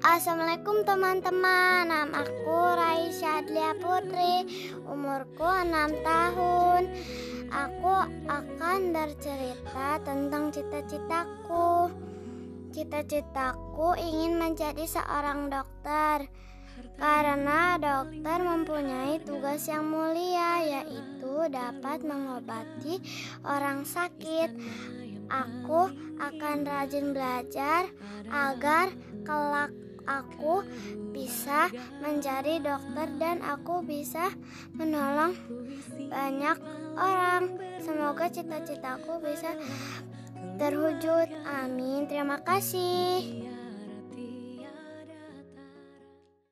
Assalamualaikum teman-teman. Nama aku Raisya Adlia Putri. Umurku 6 tahun. Aku akan bercerita tentang cita-citaku. Cita-citaku ingin menjadi seorang dokter Karena dokter mempunyai tugas yang mulia Yaitu dapat mengobati orang sakit Aku akan rajin belajar agar kelak aku bisa menjadi dokter dan aku bisa menolong banyak orang. Semoga cita-citaku bisa terwujud. Amin. Terima kasih.